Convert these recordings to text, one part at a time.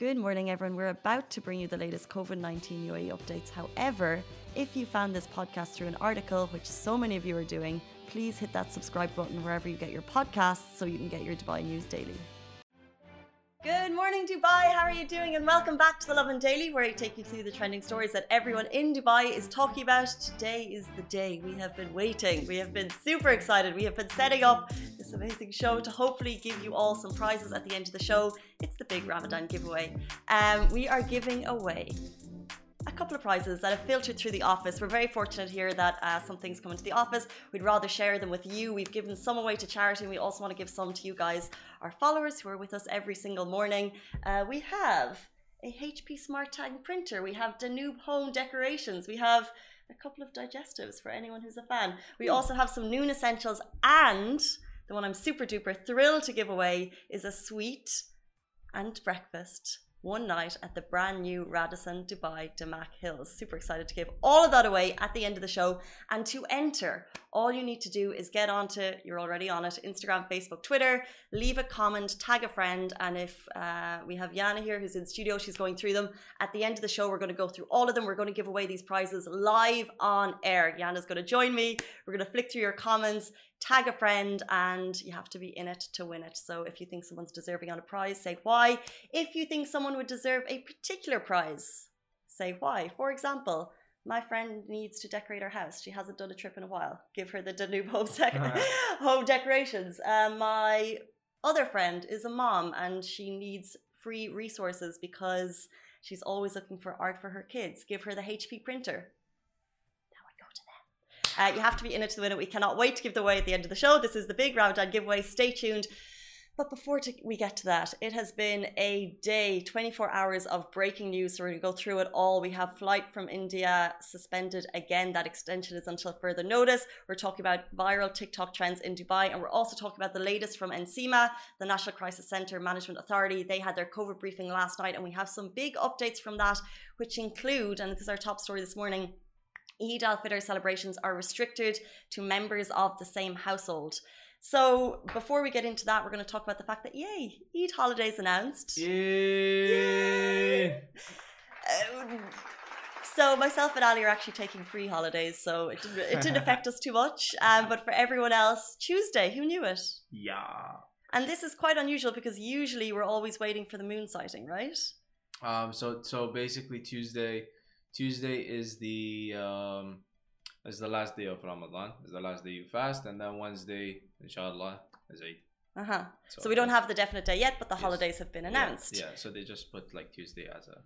Good morning, everyone. We're about to bring you the latest COVID 19 UAE updates. However, if you found this podcast through an article, which so many of you are doing, please hit that subscribe button wherever you get your podcasts so you can get your Dubai news daily. Good morning, Dubai. How are you doing? And welcome back to the Lovin Daily, where I take you through the trending stories that everyone in Dubai is talking about. Today is the day we have been waiting. We have been super excited. We have been setting up this amazing show to hopefully give you all some prizes at the end of the show. It's the big Ramadan giveaway. Um, we are giving away a couple of prizes that have filtered through the office. We're very fortunate here that uh, some things come into the office. We'd rather share them with you. We've given some away to charity, and we also want to give some to you guys, our followers who are with us every single morning. Uh, we have a HP Smart Tank printer. We have Danube home decorations. We have a couple of digestives for anyone who's a fan. We hmm. also have some Noon essentials, and the one I'm super duper thrilled to give away is a suite and breakfast one night at the brand new Radisson Dubai Damac Hills. Super excited to give all of that away at the end of the show. And to enter, all you need to do is get onto, you're already on it, Instagram, Facebook, Twitter, leave a comment, tag a friend. And if uh, we have Yana here who's in studio, she's going through them. At the end of the show, we're going to go through all of them. We're going to give away these prizes live on air. Yana's going to join me. We're going to flick through your comments tag a friend and you have to be in it to win it. So if you think someone's deserving on a prize, say why. If you think someone would deserve a particular prize, say why. For example, my friend needs to decorate her house. She hasn't done a trip in a while. Give her the Danube home, sec- home decorations. Uh, my other friend is a mom and she needs free resources because she's always looking for art for her kids. Give her the HP printer That would go to them. uh, you have to be in it to win it. We cannot wait to give the away at the end of the show. This is the big Ramadan giveaway. Stay tuned. But before we get to that, it has been a day, 24 hours of breaking news. So we're going to go through it all. We have flight from India suspended again. That extension is until further notice. We're talking about viral TikTok trends in Dubai. And we're also talking about the latest from NCEMA, the National Crisis Center Management Authority. They had their COVID briefing last night. And we have some big updates from that, which include, and this is our top story this morning, Eid al Fitr celebrations are restricted to members of the same household. So before we get into that, we're going to talk about the fact that yay, Eid holidays announced. Yay! yay. Um, so myself and Ali are actually taking free holidays, so it didn't, it didn't affect us too much. Um, but for everyone else, Tuesday, who knew it? Yeah. And this is quite unusual because usually we're always waiting for the moon sighting, right? Um. So so basically Tuesday Tuesday is the um, is the last day of Ramadan. Is the last day you fast, and then Wednesday, inshallah, is Eid. Uh huh. So, so, we don't have the definite day yet, but the yes. holidays have been announced. Yeah, yeah, So they just put like Tuesday as a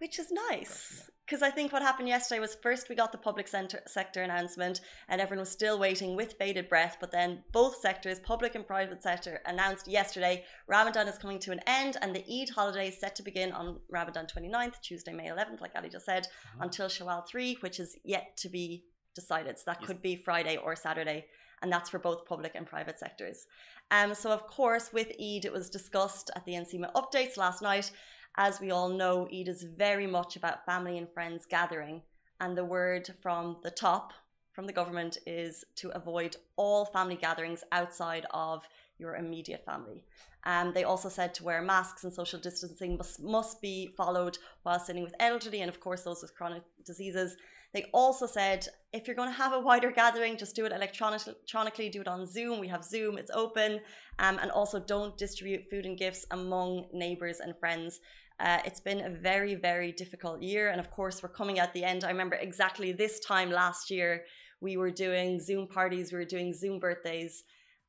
which is nice because I think what happened yesterday was first we got the public center, sector announcement and everyone was still waiting with bated breath. But then both sectors, public and private sector, announced yesterday Ramadan is coming to an end and the Eid holiday is set to begin on Ramadan 29th, Tuesday, May 11th, like Ali just said, mm-hmm. until Shawwal 3, which is yet to be decided. So that yes. could be Friday or Saturday. And that's for both public and private sectors. Um, so, of course, with Eid, it was discussed at the NCEMA updates last night as we all know, Eid is very much about family and friends gathering. And the word from the top, from the government, is to avoid all family gatherings outside of your immediate family. Um, they also said to wear masks and social distancing must, must be followed while sitting with elderly and, of course, those with chronic diseases. They also said if you're going to have a wider gathering, just do it electronically, do it on Zoom. We have Zoom, it's open. Um, and also don't distribute food and gifts among neighbors and friends. Uh, it's been a very, very difficult year. And of course, we're coming at the end. I remember exactly this time last year, we were doing Zoom parties, we were doing Zoom birthdays.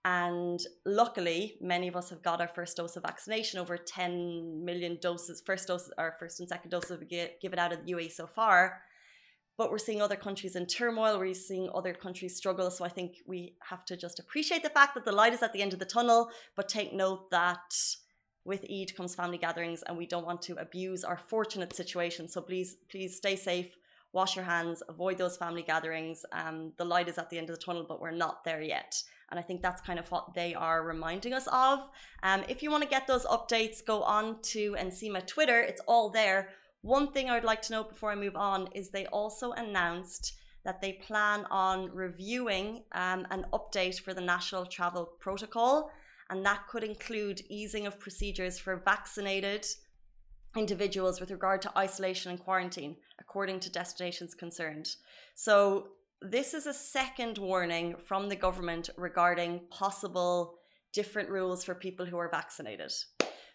And luckily, many of us have got our first dose of vaccination. Over 10 million doses, first dose, our first and second dose have been given out of the UAE so far but we're seeing other countries in turmoil. We're seeing other countries struggle. So I think we have to just appreciate the fact that the light is at the end of the tunnel, but take note that with Eid comes family gatherings and we don't want to abuse our fortunate situation. So please, please stay safe, wash your hands, avoid those family gatherings. Um, the light is at the end of the tunnel, but we're not there yet. And I think that's kind of what they are reminding us of. Um, if you want to get those updates, go on to NCEMA Twitter. It's all there. One thing I would like to note before I move on is they also announced that they plan on reviewing um, an update for the national travel protocol, and that could include easing of procedures for vaccinated individuals with regard to isolation and quarantine, according to destinations concerned. So, this is a second warning from the government regarding possible different rules for people who are vaccinated.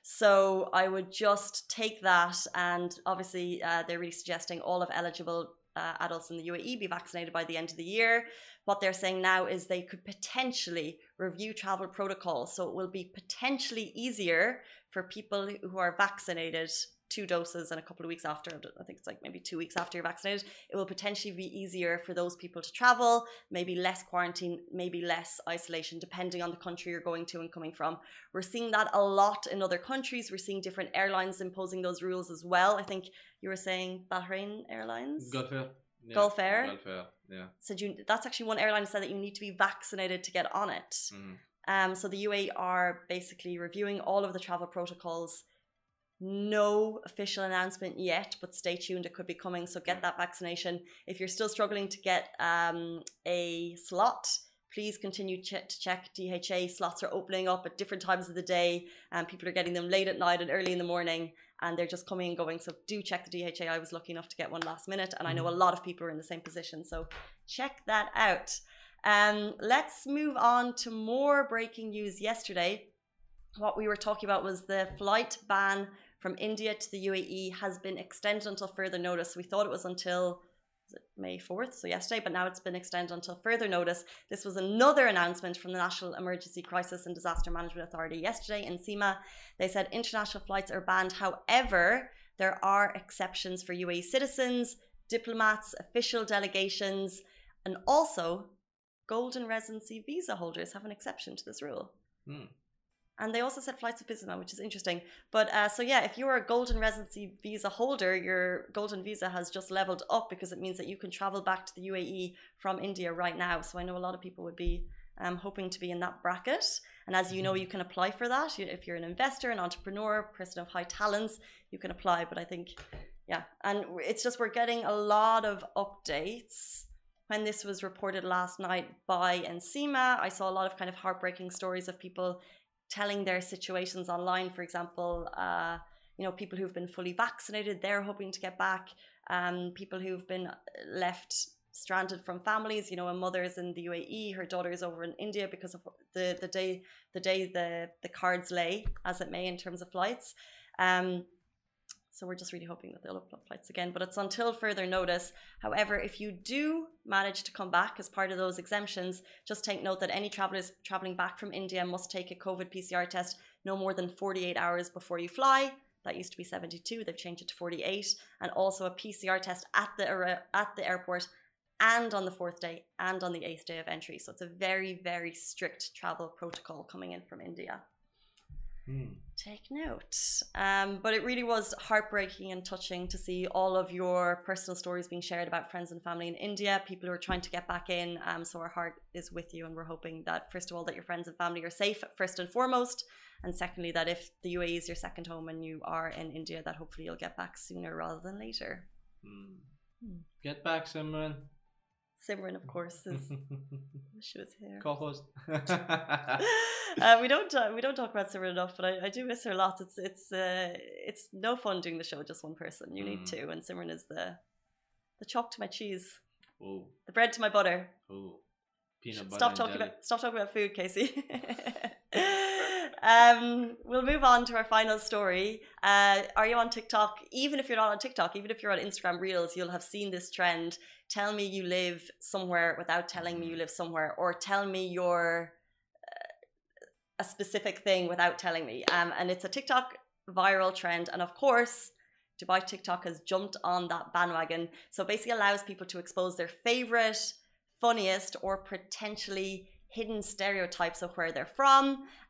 So, I would just take that, and obviously, uh, they're really suggesting all of eligible uh, adults in the UAE be vaccinated by the end of the year. What they're saying now is they could potentially review travel protocols. So it will be potentially easier for people who are vaccinated two doses and a couple of weeks after i think it's like maybe two weeks after you're vaccinated it will potentially be easier for those people to travel maybe less quarantine maybe less isolation depending on the country you're going to and coming from we're seeing that a lot in other countries we're seeing different airlines imposing those rules as well i think you were saying bahrain airlines Gulf Air. Yeah. Gulf Air? Gulf Air. Yeah. said you that's actually one airline said that you need to be vaccinated to get on it Mhm. um, so the UAE are basically reviewing all of the travel protocols. No official announcement yet, but stay tuned. It could be coming. So get that vaccination. If you're still struggling to get um, a slot, please continue ch- to check DHA. Slots are opening up at different times of the day, and people are getting them late at night and early in the morning, and they're just coming and going. So do check the DHA. I was lucky enough to get one last minute, and I know a lot of people are in the same position. So check that out. Um, let's move on to more breaking news yesterday. What we were talking about was the flight ban from India to the UAE has been extended until further notice. We thought it was until it May 4th, so yesterday, but now it's been extended until further notice. This was another announcement from the National Emergency Crisis and Disaster Management Authority yesterday NCEMA. They said international flights are banned. However, there are exceptions for UAE citizens, diplomats, official delegations, and also golden residency visa holders have an exception to this rule. Hmm. And they also said flights of business, which is interesting. But uh, so yeah, if you're a golden residency visa holder, your golden visa has just leveled up because it means that you can travel back to the UAE from India right now. So I know a lot of people would be um, hoping to be in that bracket. And as you know, you can apply for that. If you're an investor, an entrepreneur, person of high talents, you can apply. But I think, yeah, and it's just we're getting a lot of updates. When this was reported last night by NCEMA, I saw a lot of kind of heartbreaking stories of people telling their situations online. For example, uh, you know, people who've been fully vaccinated, they're hoping to get back. Um, people who've been left stranded from families. You know, a mother's in the UAE, her daughter's over in India because of the the day the day the the cards lay, as it may, in terms of flights. Um, so we're just really hoping that they'll open up flights again, but it's until further notice. However, if you do manage to come back as part of those exemptions, just take note that any travelers traveling back from India must take a COVID PCR test no more than 48 hours before you fly. That used to be 72, they've changed it to 48, and also a PCR test at the at the airport and on the fourth day and on the eighth day of entry. So it's a very very strict travel protocol coming in from India Hmm. take note. Um, but it really was heartbreaking and touching to see all of your personal stories being shared about friends and family in India, people who are trying to get back in. Um, so our heart is with you, and we're hoping that first of all that your friends and family are safe first and foremost, and secondly that if the UAE is your second home and you are in India, that hopefully you'll get back sooner rather than later. Hmm. Get back, Simran. Simran, of course, is she was here. Co-host. uh, we don't uh, we don't talk about Simran enough, but I, I do miss her a lot. It's it's uh, it's no fun doing the show with just one person. You need Mm. two, and Simran is the the chalk to my cheese, oh, the bread to my butter. oh. Peanut butter Stop talking jelly. about stop talking about food, Casey. Um, we'll move on to our final story. Uh, are you on TikTok? Even if you're not on TikTok, even if you're on Instagram Reels, you'll have seen this trend. Tell me you live somewhere without telling me you live somewhere, or tell me you're uh, a specific thing without telling me. Um, and it's a TikTok viral trend, and of course. Dubai TikTok has jumped on that bandwagon. So basically allows people to expose their favorite, funniest, or potentially hidden stereotypes of where they're from.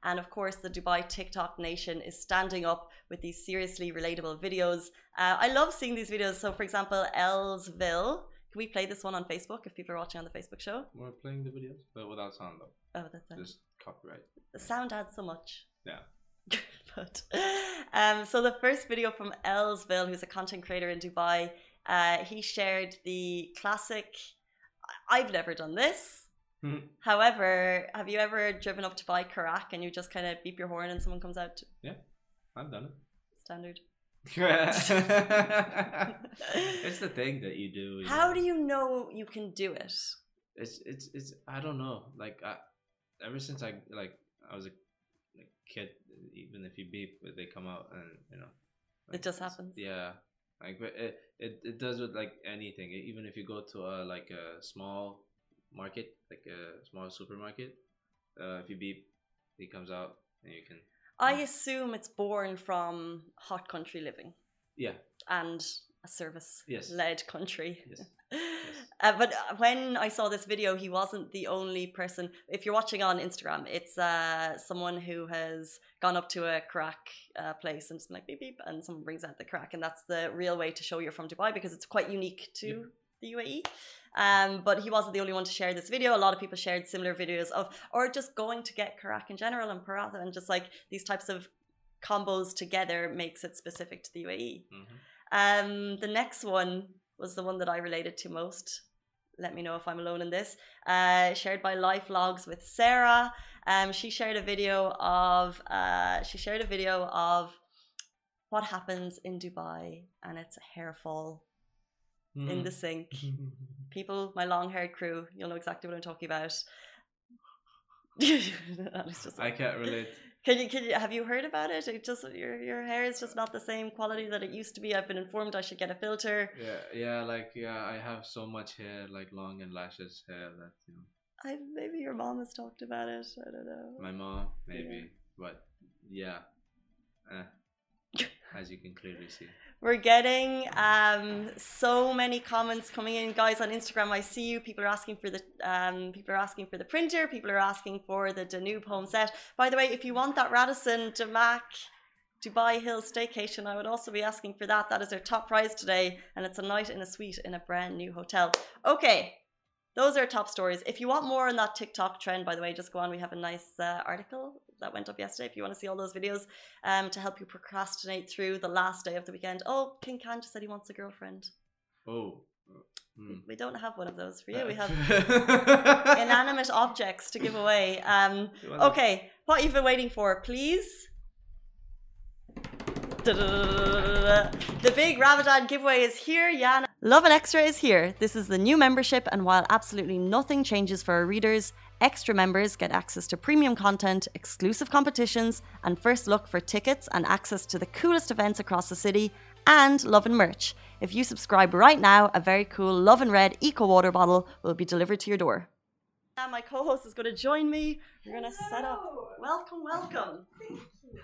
And of course, the Dubai TikTok nation is standing up with these seriously relatable videos. Uh, I love seeing these videos. So, for example, Elsville. Can we play this one on Facebook if people are watching on the Facebook show? We're playing the videos, but without sound though. Oh, that's it. Just copyright. The sound adds so much. Yeah. but um, so the first video from Elsville, who's a content creator in Dubai, uh, he shared the classic. I've never done this. Mhm. However, have you ever driven up to buy Karak and you just kind of beep your horn and someone comes out? Yeah, I've done it. standard. it's the thing that you do. you How know. do you know you can do it? It's it's it's. I don't know. Like I, ever since I like I was a like, kid, even if you beep, they come out and you know. like, just happens. Yeah, like but it, it it does with like anything. Even if you go to a like a small market, like a small supermarket, uh, if you beep, he comes out and you can. I assume it's born from hot country living Yeah. and a service Yes. led country. Yes. Uh, but when I saw this video, he wasn't the only person. If you're watching on Instagram, it's uh, someone who has gone up to a karak uh, place and just like beep beep, and someone brings out the karak, and that's the real way to show you're from Dubai because it's quite unique to Yep. the UAE. Um, but he wasn't the only one to share this video. A lot of people shared similar videos of, or just going to get karak in general and paratha, and just like these types of combos together makes it specific to the UAE. hmm Um, the next one was the one that I related to most. Let me know if I'm alone in this. Uh, shared by Life Logs with Sarah. Um, she shared a video of uh, she shared a video of what happens in Dubai, and it's a hair fall in the sink. People, my long haired crew, you'll know exactly what I'm talking about. Just- I can't relate. can you, can you have you heard about it? It just your your hair is just not the same quality that it used to be. I've been informed I should get a filter. Yeah, yeah, like yeah, I have so much hair, like long and lashes hair that you know. I maybe your mom has talked about it. I don't know. My mom, maybe, but yeah, eh, as you can clearly see. We're getting um, so many comments coming in, guys, on Instagram. I see you. People are asking for the um, people are asking for the printer. People are asking for the Danube home set. By the way, if you want that Radisson Damac Dubai Hill staycation, I would also be asking for that. That is our top prize today, and it's a night in a suite in a brand new hotel. Okay, those are top stories. If you want more on that TikTok trend, by the way, just go on. We have a nice uh, article that went up yesterday. If you want to see all those videos, um, to help you procrastinate through the last day of the weekend. Oh, King Khan just said he wants a girlfriend. Oh. Hmm. We don't have one of those for you. We have inanimate objects to give away. Um, okay, what you've been waiting for, please. The big Ramadan giveaway is here, Yana. Lovin Extra is here. This is the new membership, and while absolutely nothing changes for our readers, extra members get access to premium content, exclusive competitions, and first look for tickets and access to the coolest events across the city, and love and merch. If you subscribe right now, a very cool Love and Red Eco Water bottle will be delivered to your door. Now my co-host is going to join me. We're going to set up. Welcome, welcome.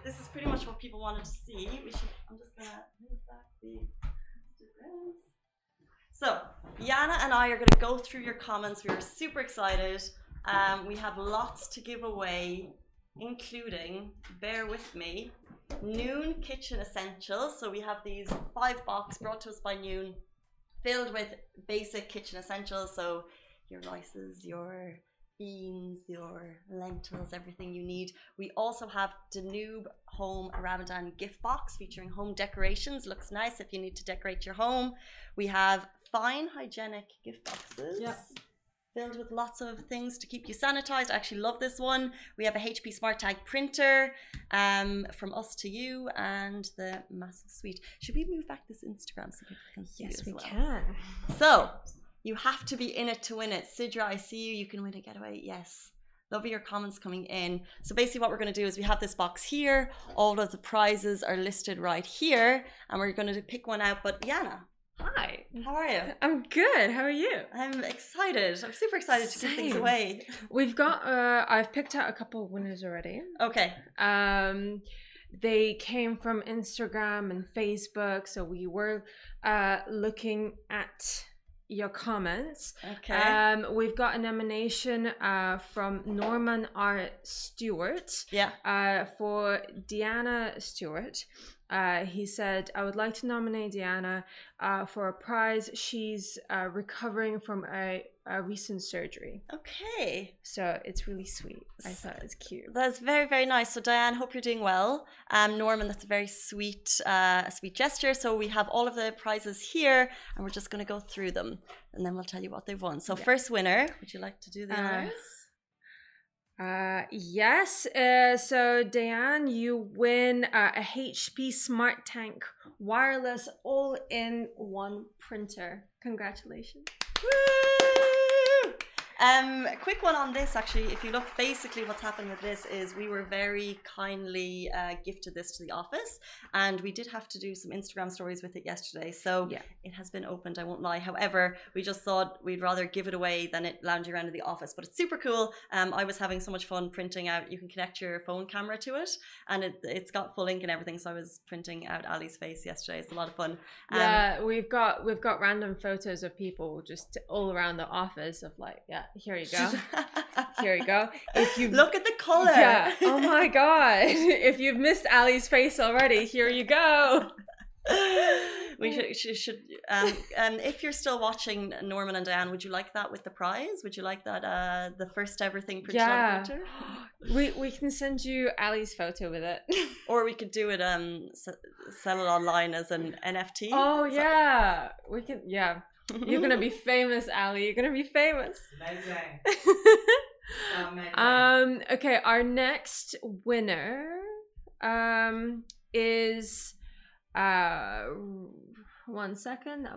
This is pretty much what people wanted to see. We should. I'm just going to move back the. So Yana and I are going to go through your comments. We are super excited. Um, we have lots to give away, including. Bear with me. Noon Kitchen Essentials. So we have these five box brought to us by Noon, filled with basic kitchen essentials. So your rices, your beans, your lentils, everything you need. We also have Danube Home Ramadan gift box featuring home decorations. Looks nice if you need to decorate your home. We have fine hygienic gift boxes. Yep. Filled with lots of things to keep you sanitized. I actually love this one. We have a HP Smart Tank printer um, from us to you and the massive suite. Should we move back this Instagram so people can see Yes, as we well? can. So you have to be in it to win it. Sidra, I see you. You can win a getaway. Yes. Love your comments coming in. So basically, what we're going to do is we have this box here. All of the prizes are listed right here, and we're going to pick one out. But Yana, Hi. how are you? I'm good. How are you? I'm excited. I'm super excited to give things away. We've got uh I've picked out a couple of winners already. Okay. Um they came from Instagram and Facebook, so we were uh looking at your comments. Okay. Um we've got a nomination uh from Norman R. Stewart. yeah. uh, for Deanna Stewart. Uh, he said, I would like to nominate Diana uh, for a prize. She's uh, recovering from a, a recent surgery. Okay. So it's really sweet. I thought it was cute. That's very, very nice. So, Diane, hope you're doing well. Um, Norman, that's a very sweet, uh, a sweet gesture. So, we have all of the prizes here, and we're just going to go through them, and then we'll tell you what they've won. So, Yeah. first winner, would you like to do the Uh, honors? Uh, yes. Uh, so, Diane, you win uh, a HP Smart Tank wireless all in one printer. Congratulations. Woo! Um, a quick one on this actually. If you look, basically what's happened with this is we were very kindly uh, gifted this to the office, and we did have to do some Instagram stories with it yesterday. So Yeah. it has been opened. I won't lie. However, we just thought we'd rather give it away than it lounging around in the office. But it's super cool. Um, I was having so much fun printing out. You can connect your phone camera to it, and it it's got full ink and everything. So I was printing out Ali's face yesterday. It's a lot of fun. Um, yeah, we've got we've got random photos of people just all around the office of like, yeah, here you go, here you go. If you Look at the color. yeah, oh my god, if you've missed Ali's face already, here you go. we should, should, should um, um, if you're still watching Norman and Diane, would you like that with the prize? Would you like that uh, the first ever thing printed Yeah. on printer? We we can send you Ali's photo with it. Or we could do it um s- sell it online as an NFT. Oh So- yeah, we can. Yeah, you're gonna be famous, Ali. You're gonna be famous. Amazing. Amazing. Um. Okay. Our next winner, um, is uh, one second.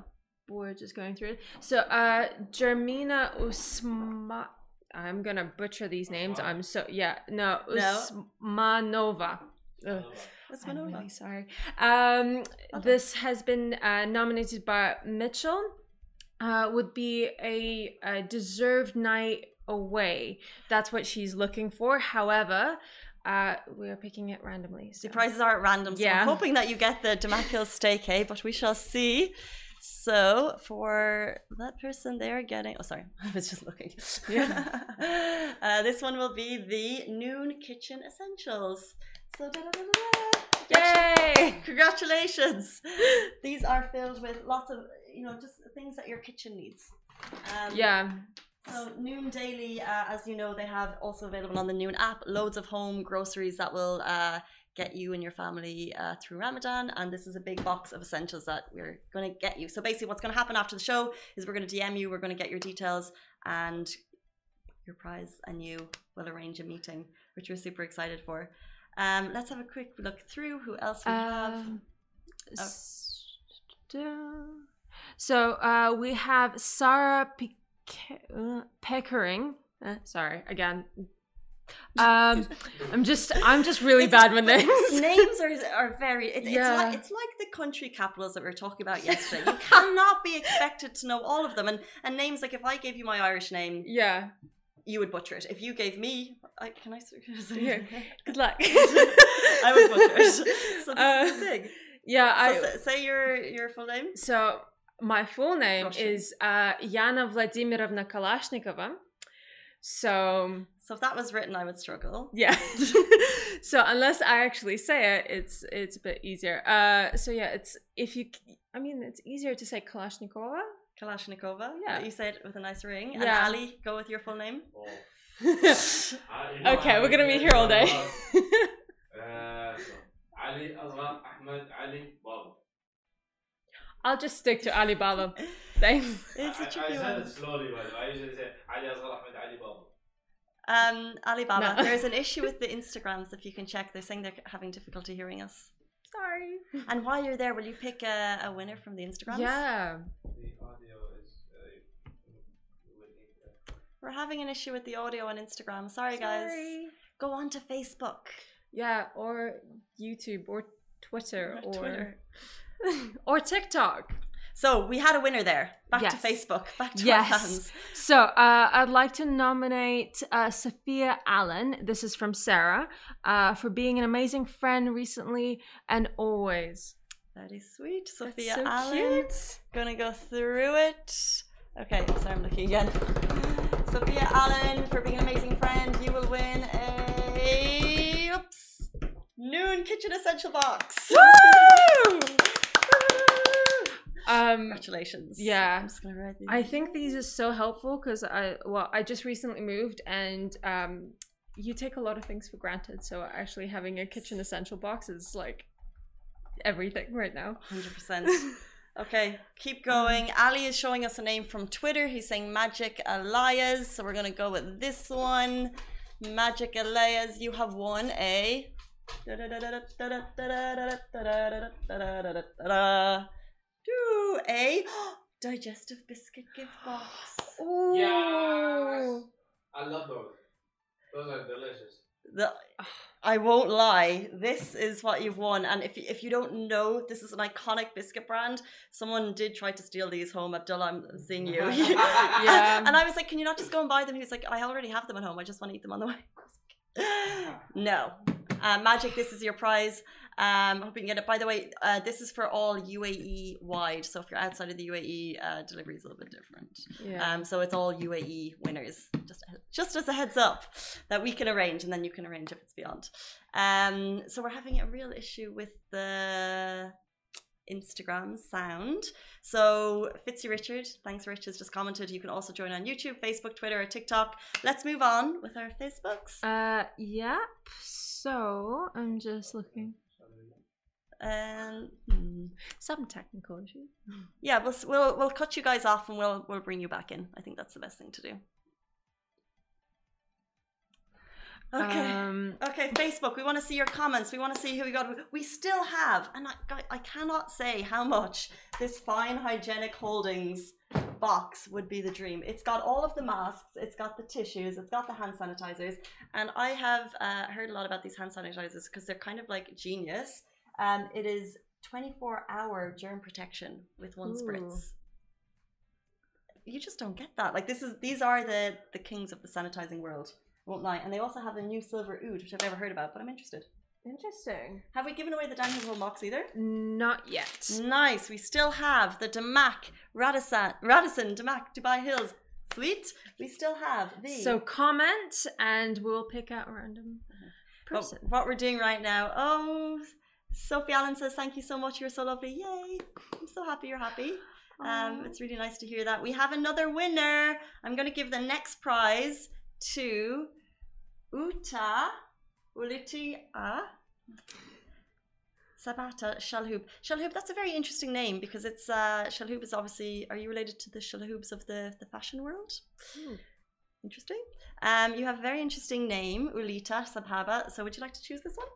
We're just going through it. So, uh, Jermina Usma. I'm gonna butcher these names. I'm so yeah. No, No. Usmanova. Ugh. What's I'm really sorry. Um, Okay. this has been uh, nominated by Mitchell. Uh, would be a, a deserved night away. That's what she's looking for. However, uh, we are picking it randomly. The prizes are at random, so Yeah. I'm hoping that you get the Damac Hill steak, eh? But we shall see. So for that person, they're getting. Oh, sorry, I was just looking. Yeah. uh, this one will be the Noon Kitchen Essentials. So da-da-da-da-da. Yay! Congratulations! These are filled with lots of you know just things that your kitchen needs. Um, Yeah. so Noon Daily, uh, as you know, they have also available on the Noon app loads of home groceries that will uh, get you and your family uh, through Ramadan. And this is a big box of essentials that we're going to get you. So basically, what's going to happen after the show is we're going to DM you, we're going to get your details, and your prize, and you will arrange a meeting, which we're super excited for. Um, let's have a quick look through who else we have. Um, s- So uh, we have Sarah Pique- uh, Peckering. Uh, sorry, again. Um, I'm just I'm just really It's- bad with names. names are, are very it's, Yeah. it's like it's like the country capitals that we were talking about yesterday you cannot be expected to know all of them and and names like if i gave you my irish name yeah. you would butcher it if you gave me I, can i say Here. Good luck. i would butcher it so this Uh, is the thing Yeah, so I. say, say your your full name So my full name Russian. is uh, Yana Vladimirovna Kalashnikova. So, so if that was written, I would struggle. Yeah. so unless I actually say it, it's it's a bit easier. Uh, so yeah, it's if you, I mean, it's easier to say Kalashnikova. Kalashnikova. Yeah. You said with a nice ring. Yeah. And Ali, go with your full name. Oh. uh, you know, okay, Ali, we're gonna be here all day. uh, Ali Azra Ahmed Ali Bab. I'll just stick to Alibaba. Thanks. It's a tricky said one. it slowly, by the way. I usually say Ali Ahmed Alibaba. Um, Alibaba. No. There is an issue with the Instagrams. If you can check, they're saying they're having difficulty hearing us. Sorry. And while you're there, will you pick a, a winner from the Instagrams? Yeah. The audio is. Uh, We're having an issue with the audio on Instagram. Sorry, Sorry. guys. Go on to Facebook. Yeah, or YouTube, or Twitter, or. or... or TikTok. So we had a winner there. Back to Facebook. Back to Yes. our fans. So uh, I'd like to nominate uh, Sophia Allen. This is from Sarah uh, for being an amazing friend recently and always. That is sweet. Sophia so Allen. cute. Gonna go through it. Okay, sorry, I'm looking again. Sophia Allen, for being an amazing friend, you will win a oops noon kitchen essential box. Woo! Um, Congratulations. Yeah. I'm just gonna write these. I think these are so helpful because I well I just recently moved and um, you take a lot of things for granted. So actually having a kitchen essential box is like everything right now. 100%. Okay, keep going. Ali is showing us a name from Twitter. He's saying Magic Elias. So we're going to go with this one. Magic Elias, you have won a. Do a digestive biscuit gift box. Ooh. I love those. Those are delicious. The, I won't lie. This is what you've won, and if you, if you don't know, this is an iconic biscuit brand. Someone did try to steal these home. Abdullah, I'm seeing you. Yeah. and I was like, "Can you not just go and buy them?" He was like, "I already have them at home. I just want to eat them on the way." no, uh, Magic. This is your prize. Um, I hope you can get it. By the way, uh, this is for all UAE wide. So if you're outside of the UAE, uh, delivery is a little bit different. Yeah. Um, so it's all UAE winners. Just just as a heads up that we can arrange, and then you can arrange if it's beyond. Um, so we're having a real issue with the Instagram sound. So Fitzy Richard, thanks Rich has just commented. You can also join on YouTube, Facebook, Twitter, or TikTok. Let's move on with our Facebooks. Uh, yep. So I'm just looking. Um, hmm. Some technical issues. yeah, we'll, we'll we'll cut you guys off and we'll we'll bring you back in. I think that's the best thing to do. Okay. Um, Okay, Facebook, we want to see your comments. We want to see who we got. We still have, and I, I- I cannot say how much this fine hygienic holdings box would be the dream. It's got all of the masks, it's got the tissues, it's got the hand sanitizers, and I have uh, heard a lot about these hand sanitizers because they're kind of like genius. Um, it is 24 hour germ protection with one Ooh. spritz. You just don't get that. Like this is these are the the kings of the sanitizing world. Won't lie. And they also have a new silver oud, which I've never heard about, but I'm interested. interesting. Have we given away the Danube Home box either? Not yet. Nice. We still have the Damac Radisson, Radisson Damac Dubai Hills. Sweet. We still have the. So comment, and we'll pick out a random But person. what we're doing right now. Oh, Sophie Allen says, "Thank you so much. You're so lovely. Yay! I'm so happy you're happy. Um, it's really nice to hear that. We have another winner. I'm going to give the next prize to Uta Ulitia Sabata Shalhoub. Shalhoub, that's a very interesting name because it's uh, Shalhoub is obviously. Are you related to the Shalhoubs of the the fashion world? Hmm. Interesting. Um, you have a very interesting name, Ulita Sabhaba. So, would you like to choose this one?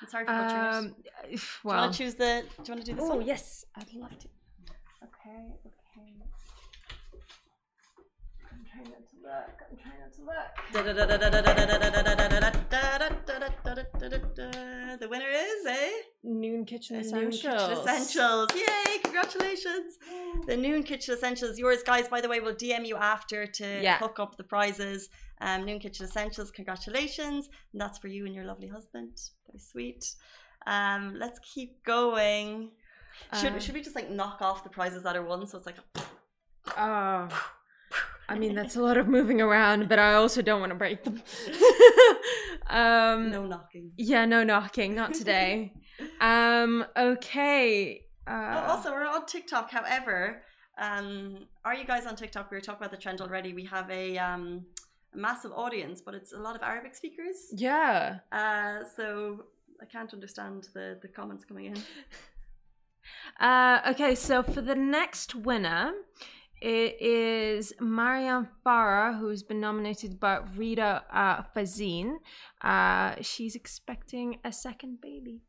I'm sorry for butchering it. Um, Do you want to choose the? Do you want to do this oh one? yes, I'd love to. Okay. Okay. I'm trying not to look. I'm trying not to look. The winner is eh? Noon Kitchen Essentials. Noon Kitchen Essentials. Yay! Congratulations. The Noon Kitchen Essentials. Yours, guys, by the way, we'll DM you after to Yeah. hook up the prizes. Um, Noon Kitchen Essentials, congratulations. And that's for you and your lovely husband. Very sweet. Um, let's keep going. Should, Um, should we just like knock off the prizes that are won? So it's like, Oh. I mean, that's a lot of moving around, but I also don't want to break them. um, no knocking. Yeah, no knocking, not today. um, okay. Oh, Uh, also, we're on TikTok. However, um, are you guys on TikTok? We were talking about the trend already. We have a, um, a massive audience, but it's a lot of Arabic speakers. yeah. Uh, so I can't understand the, the comments coming in. Uh, okay, so for the next winner, it is Marianne Farah, who's been nominated by Rita uh, Fazine. Uh, she's expecting a second baby.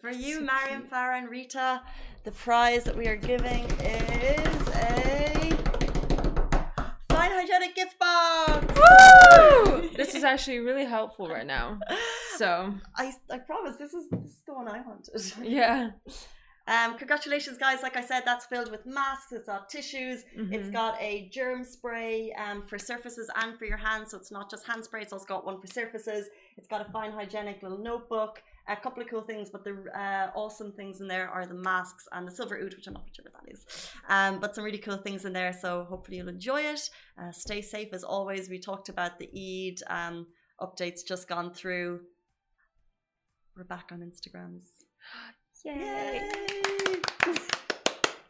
For you, So Mariam. Farah, and Rita, the prize that we are giving is a fine hygienic gift box. Woo! this is actually really helpful right now. So, I, I promise this is, this is the one I wanted. yeah. Um, congratulations, guys. Like I said, that's filled with masks, it's got tissues, It's Mhm. got a germ spray um, for surfaces and for your hands. So it's not just hand spray, it's also got one for surfaces. It's got a fine hygienic little notebook. A couple of cool things, but the uh, awesome things in there are the masks and the silver oud, which I'm not sure what that is. Um, but some really cool things in there. So hopefully you'll enjoy it. Uh, stay safe as always. We talked about the Eid um, updates just gone through. We're back on Instagrams. Yay. Yay!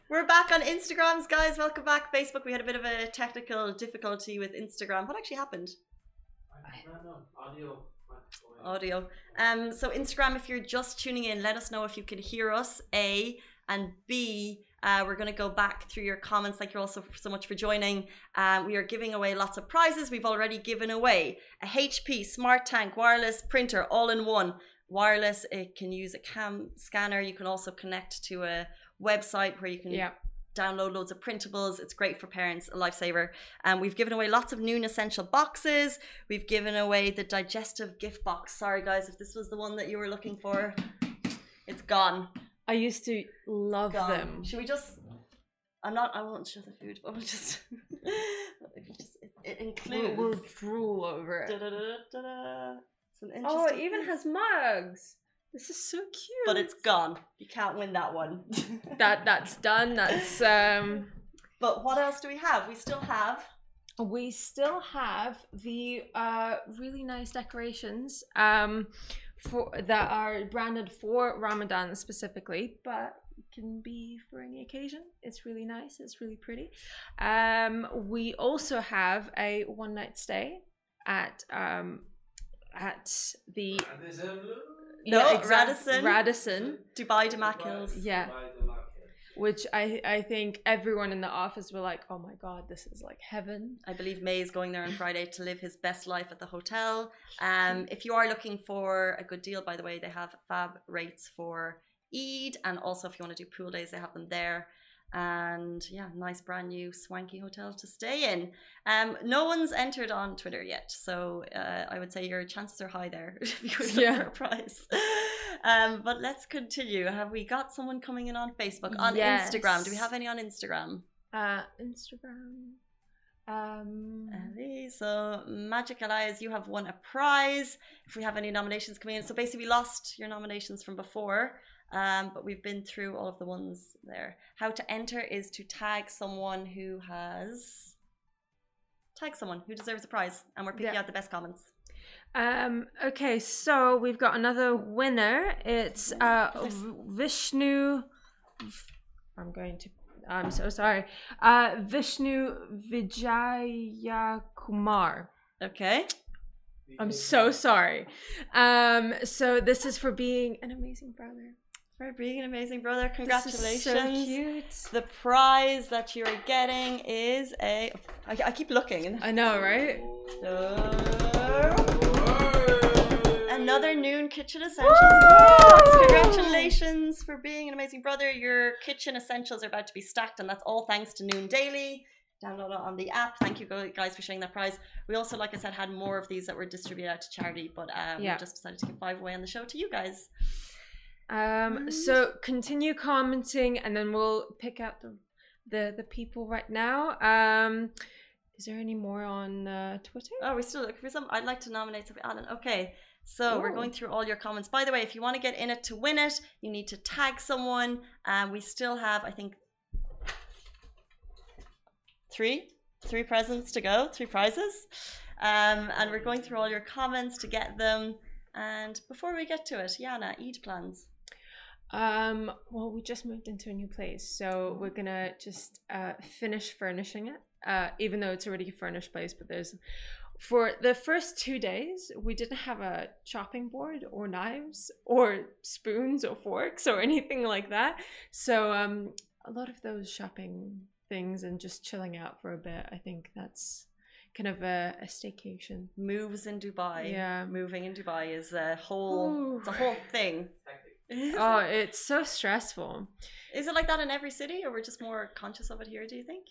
We're back on Instagrams, guys. Welcome back, Facebook. We had a bit of a technical difficulty with Instagram. What actually happened? Audio. Audio. Um, so Instagram, if you're just tuning in, let us know if you can hear us. A And B, uh, we're going to go back through your comments. Thank you also so much for joining. Um, we are giving away lots of prizes. We've already given away a HP Smart Tank wireless printer all in one. Wireless, it can use a cam scanner. You can also connect to a website where you can Yeah. download loads of printables. It's great for parents, a lifesaver. And we've given away lots of Noon Essential boxes. We've given away the digestive gift box. Sorry, guys, if this was the one that you were looking for, it's gone. I used to love gone. them. Should we just? I'm not. I won't show the food, but we'll just. just it, it We'll, we'll drool over it. Da-da-da-da-da. It's an Oh, it even piece. has mugs. This is so cute. But it's gone. You can't win that one. that that's done. That's um. But what else do we have? We still have. We still have the uh really nice decorations um for that are branded for Ramadan specifically, but can be for any occasion. It's really nice. It's really pretty. Um, we also have a one night stay at um at the No, Yeah, exact- Radisson. Radisson, Dubai Damac Hills. Yeah. which I I think everyone in the office were like, oh my god, this is like heaven. I believe May is going there on Friday to live his best life at the hotel. Um, if you are looking for a good deal, by the way, they have fab rates for Eid, and also if you want to do pool days, they have them there. And yeah, nice brand new swanky hotel to stay in. Um, no one's entered on Twitter yet, so uh, I would say your chances are high there if you would look Yeah. prize. Um, but let's continue. Have we got someone coming in on Facebook, on Instagram? Do we have any on Instagram? Uh, Instagram. Um, so Magic Elias, you have won a prize. If we have any nominations coming in, so basically we lost your nominations from before, um, but we've been through all of the ones there. How to enter is to tag someone who has tag someone who deserves a prize, and we're picking Yeah. out the best comments. Um, okay, so we've got another winner. It's uh, Vishnu. I'm going to. I'm so sorry. Uh, Vishnu Vijaya Kumar. Okay, I'm so sorry. Um, so this is for being an amazing brother. For being an amazing brother, congratulations. so cute. The prize that you are getting is a. I, I keep looking. I know, right? Another Noon Kitchen Essentials box. Congratulations for being an amazing brother. Your kitchen essentials are about to be stacked, and that's all thanks to Noon Daily. Download it on the app. Thank you guys for sharing that prize. We also, like I said, had more of these that were distributed out to charity, but um, Yeah. we just decided to give five away on the show to you guys. Um, so continue commenting, and then we'll pick out the the, the people right now. Um, is there any more on uh, Twitter? Oh, we're still looking for some. I'd like to nominate somebody. Alan. Okay. So we're going through all your comments. By the way, if you want to get in it to win it, you need to tag someone. And we still have, I think, three, three presents to go, three prizes. Um, and we're going through all your comments to get them. And before we get to it, Yana, Eid plans. Um, well, we just moved into a new place, so we're gonna just uh, finish furnishing it. Uh, even though it's already a furnished place, but there's for the first two days we didn't have a chopping board or knives or spoons or forks or anything like that. So um, a lot of those shopping things and just chilling out for a bit. I think that's kind of a, a staycation. Moves in Dubai. Yeah. Moving in Dubai is a whole, Ooh. it's a whole thing. Is, Oh, it, it's so stressful. is it like that in every city, or we're just more conscious of it here? Do you think?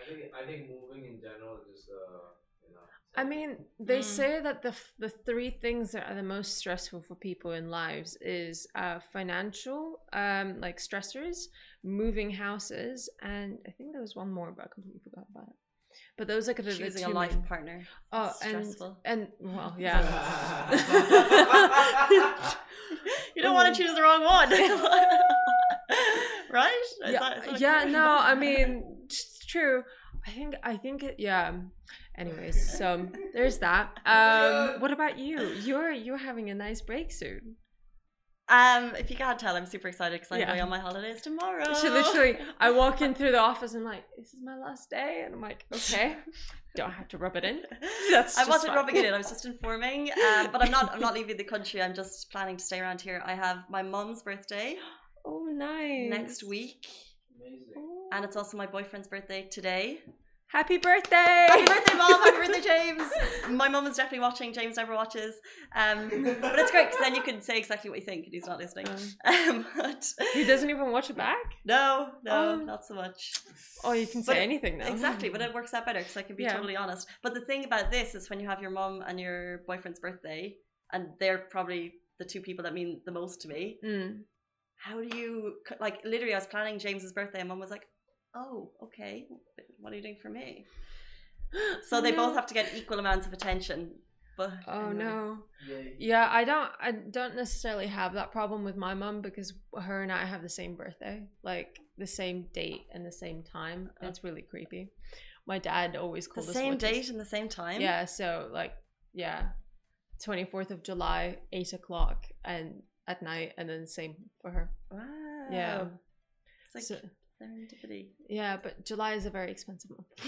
I think I think moving in general is just uh you know. I mean, they Mm. say that the f- the three things that are the most stressful for people in lives is uh, financial, um, like stressors, moving houses, and I think there was one more, but I completely forgot about it. But those are kind of the Choosing two a life main- partner. Oh, It's and stressful. and well, yeah. you don't want to choose the wrong one, right? Is yeah, that yeah. No, I mean, it's true. I think I think it. Yeah. Anyways, so there's that. Um, what about you? You're you're having a nice break soon. Um, if you can't tell, I'm super excited because I'm Yeah. going on my holidays tomorrow. So literally, I walk in through the office and I'm like, "This is my last day," and I'm like, "Okay, don't have to rub it in." That's I wasn't fine. rubbing it in. I was just informing. Um, but I'm not. I'm not leaving the country. I'm just planning to stay around here. I have my mom's birthday Oh, nice. next week. Amazing. And it's also my boyfriend's birthday today. Happy birthday! Happy birthday, mom! Happy birthday, James! My mom is definitely watching. James never watches. Um, but it's great because then you can say exactly what you think and he's not listening. Um, but He doesn't even watch it back. no, no, Oh. not so much. Oh, you can say But- anything now. Exactly, but it works out better because I can be Yeah. totally honest. But the thing about this is when you have your mom and your boyfriend's birthday, and they're probably the two people that mean the most to me. Mm. How do you like? Literally, I was planning James's birthday, and mom was like, "Oh, okay. What are you doing for me?" So they both have to get equal amounts of attention. But Oh anyway. no. Yeah, I don't. I don't necessarily have that problem with my mum because her and I have the same birthday, like the same date and the same time. and It's really creepy. My dad always the called us same witches. date and the same time. Yeah, so like yeah, twenty fourth of July, eight o'clock, and at night, and then same for her. Wow. Yeah. It's like So- serendipity. Yeah, but July is a very expensive month.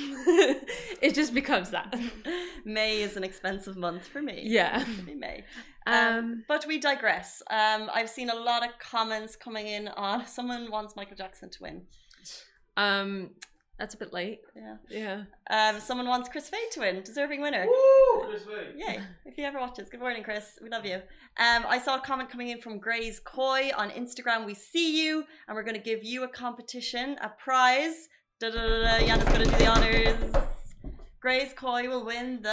it just becomes that. May is an expensive month for me. Yeah. May. Um, Um. but we digress. Um, I've seen a lot of comments coming in on someone wants Michael Jackson to win. Um. That's a bit late. Yeah. Yeah. Um, someone wants Chris Fade to win, deserving winner. Woo! Chris Fade. Yay! If you ever watch this, good morning, Chris. We love you. Um, I saw a comment coming in from Grace Coy on Instagram. We see you, and we're going to give you a competition, a prize. Da da da da. Yana's going to do the honors. Grace Coy will win the.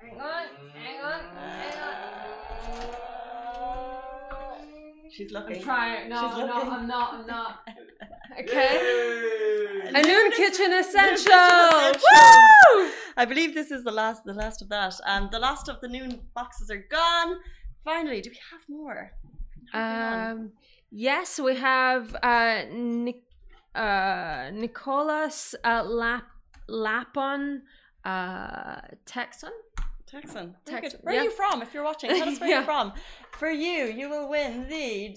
Hang on. Hang on. Hang on. She's looking. I'm trying. No, She's I'm not. I'm not. I'm not. Okay. Yay! A noon kitchen essential. Woo! I believe this is the last, the last of that. Um, the last of the noon boxes are gone. Finally, do we have more? Um. Yes, we have uh, Nic- uh Nicholas uh, Lap Lapon uh Texan. Texan. Texan, Texan. Where yeah. are you from? If you're watching, tell us where Yeah. you're from. For you, you will win the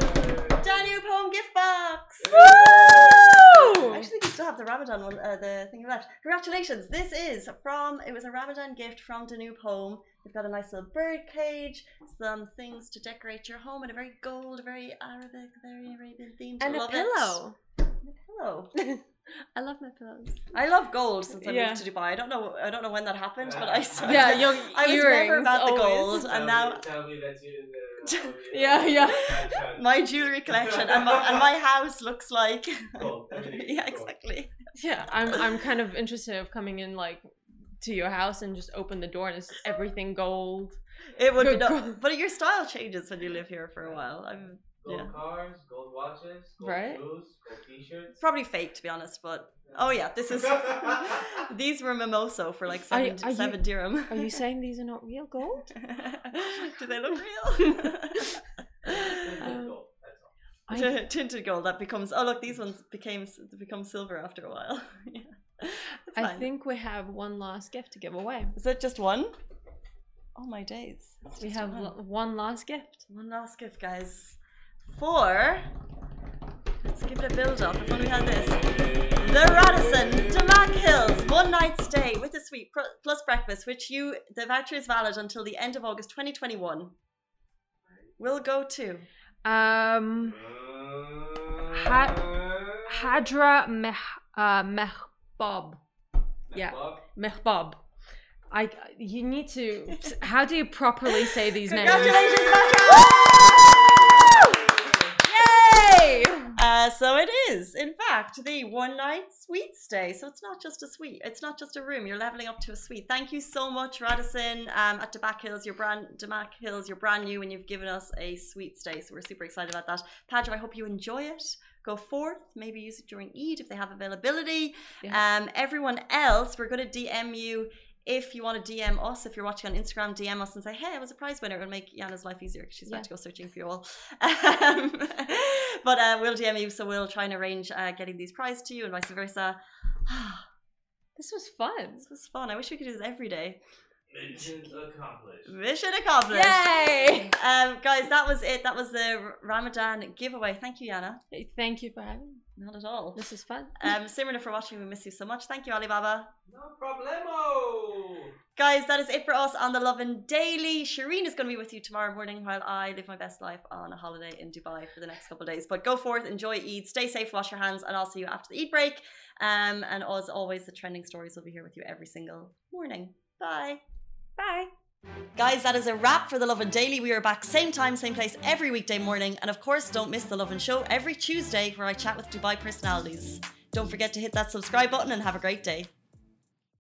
Danube Home gift box. I actually think we still have the Ramadan one, uh, the thing left. Congratulations! This is from. It was a Ramadan gift from Danube Home. We've got a nice little bird cage, some things to decorate your home, and a very gold, very Arabic, very Arabian theme. And a pillow. It. And a pillow. I love my pillows. I love gold since I Yeah. moved to Dubai. I don't know. I don't know when that happened, but I. Yeah, your I was earrings never about the always. gold, Tell and me- now tell me that you. Uh, Yeah, yeah. my jewelry collection and my, and my house looks like. Gold, yeah, exactly. Yeah, I'm I'm kind of interested of coming in like to your house and just open the door and it's everything gold. It would be Good no, but your style changes when you live here for a while. I'm Gold Yeah. cars, gold watches, gold Right. shoes, gold t-shirts. probably fake to be honest, but oh yeah, this is. These were mimoso for like Are you- seven, you- dirham. Are you saying these are not real gold? Do they look real? Um, gold, that's all. Tinted gold that becomes oh look these ones became become silver after a while yeah I fine. think we have one last gift to give away. is it just one oh my days It's We have one. one last gift. one last gift guys for let's give it a build up if only we had this the Radisson Damac Hills one night stay with a suite plus breakfast which you the voucher is valid until the end of August 2021 We'll go to Um, Ha- Hadra Meh uh, Mehbab. Yeah. Bob? Mehbab. I you need to. How do you properly say these names? congratulations Voucher! Yay! Uh, so it is, in fact, the one night suite stay. So it's not just a suite. It's not just a room. You're leveling up to a suite. Thank you so much, Radisson, um, at Damac Hills. Your brand, Damac Hills, you're brand new, and you've given us a suite stay. So we're super excited about that. Padre, I hope you enjoy it. Go forth. Maybe use it during Eid if they have availability. Yeah. Um, everyone else, we're going to DM you. If you want to DM us, if you're watching on Instagram, DM us and say, "Hey, I was a prize winner." It'll make Yana's life easier because she's about to go searching for you all. Um, but uh, we'll DM you, so we'll try and arrange uh, getting these prizes to you and vice versa. This was fun. this was fun. I wish we could do this every day. Mission accomplished. Mission accomplished. Yay! Um, guys, that was it. That was the Ramadan giveaway. Thank you, Yana. Thank you for having me. Not at all. This is fun. Um, Simran, if we're watching, we miss you so much. Thank you, Alibaba. No problemo. Guys, that is it for us on the Lovin Daily. Shireen is going to be with you tomorrow morning while I live my best life on a holiday in Dubai for the next couple of days. But go forth, enjoy Eid, stay safe, wash your hands, and I'll see you after the Eid break. Um, and as always, the trending stories will be here with you every single morning. Bye. Bye. Guys, that is a wrap for the Lovin Daily. We are back same time, same place every weekday morning. And of course, don't miss the Lovin Show every Tuesday where I chat with Dubai personalities. Don't forget to hit that subscribe button and have a great day.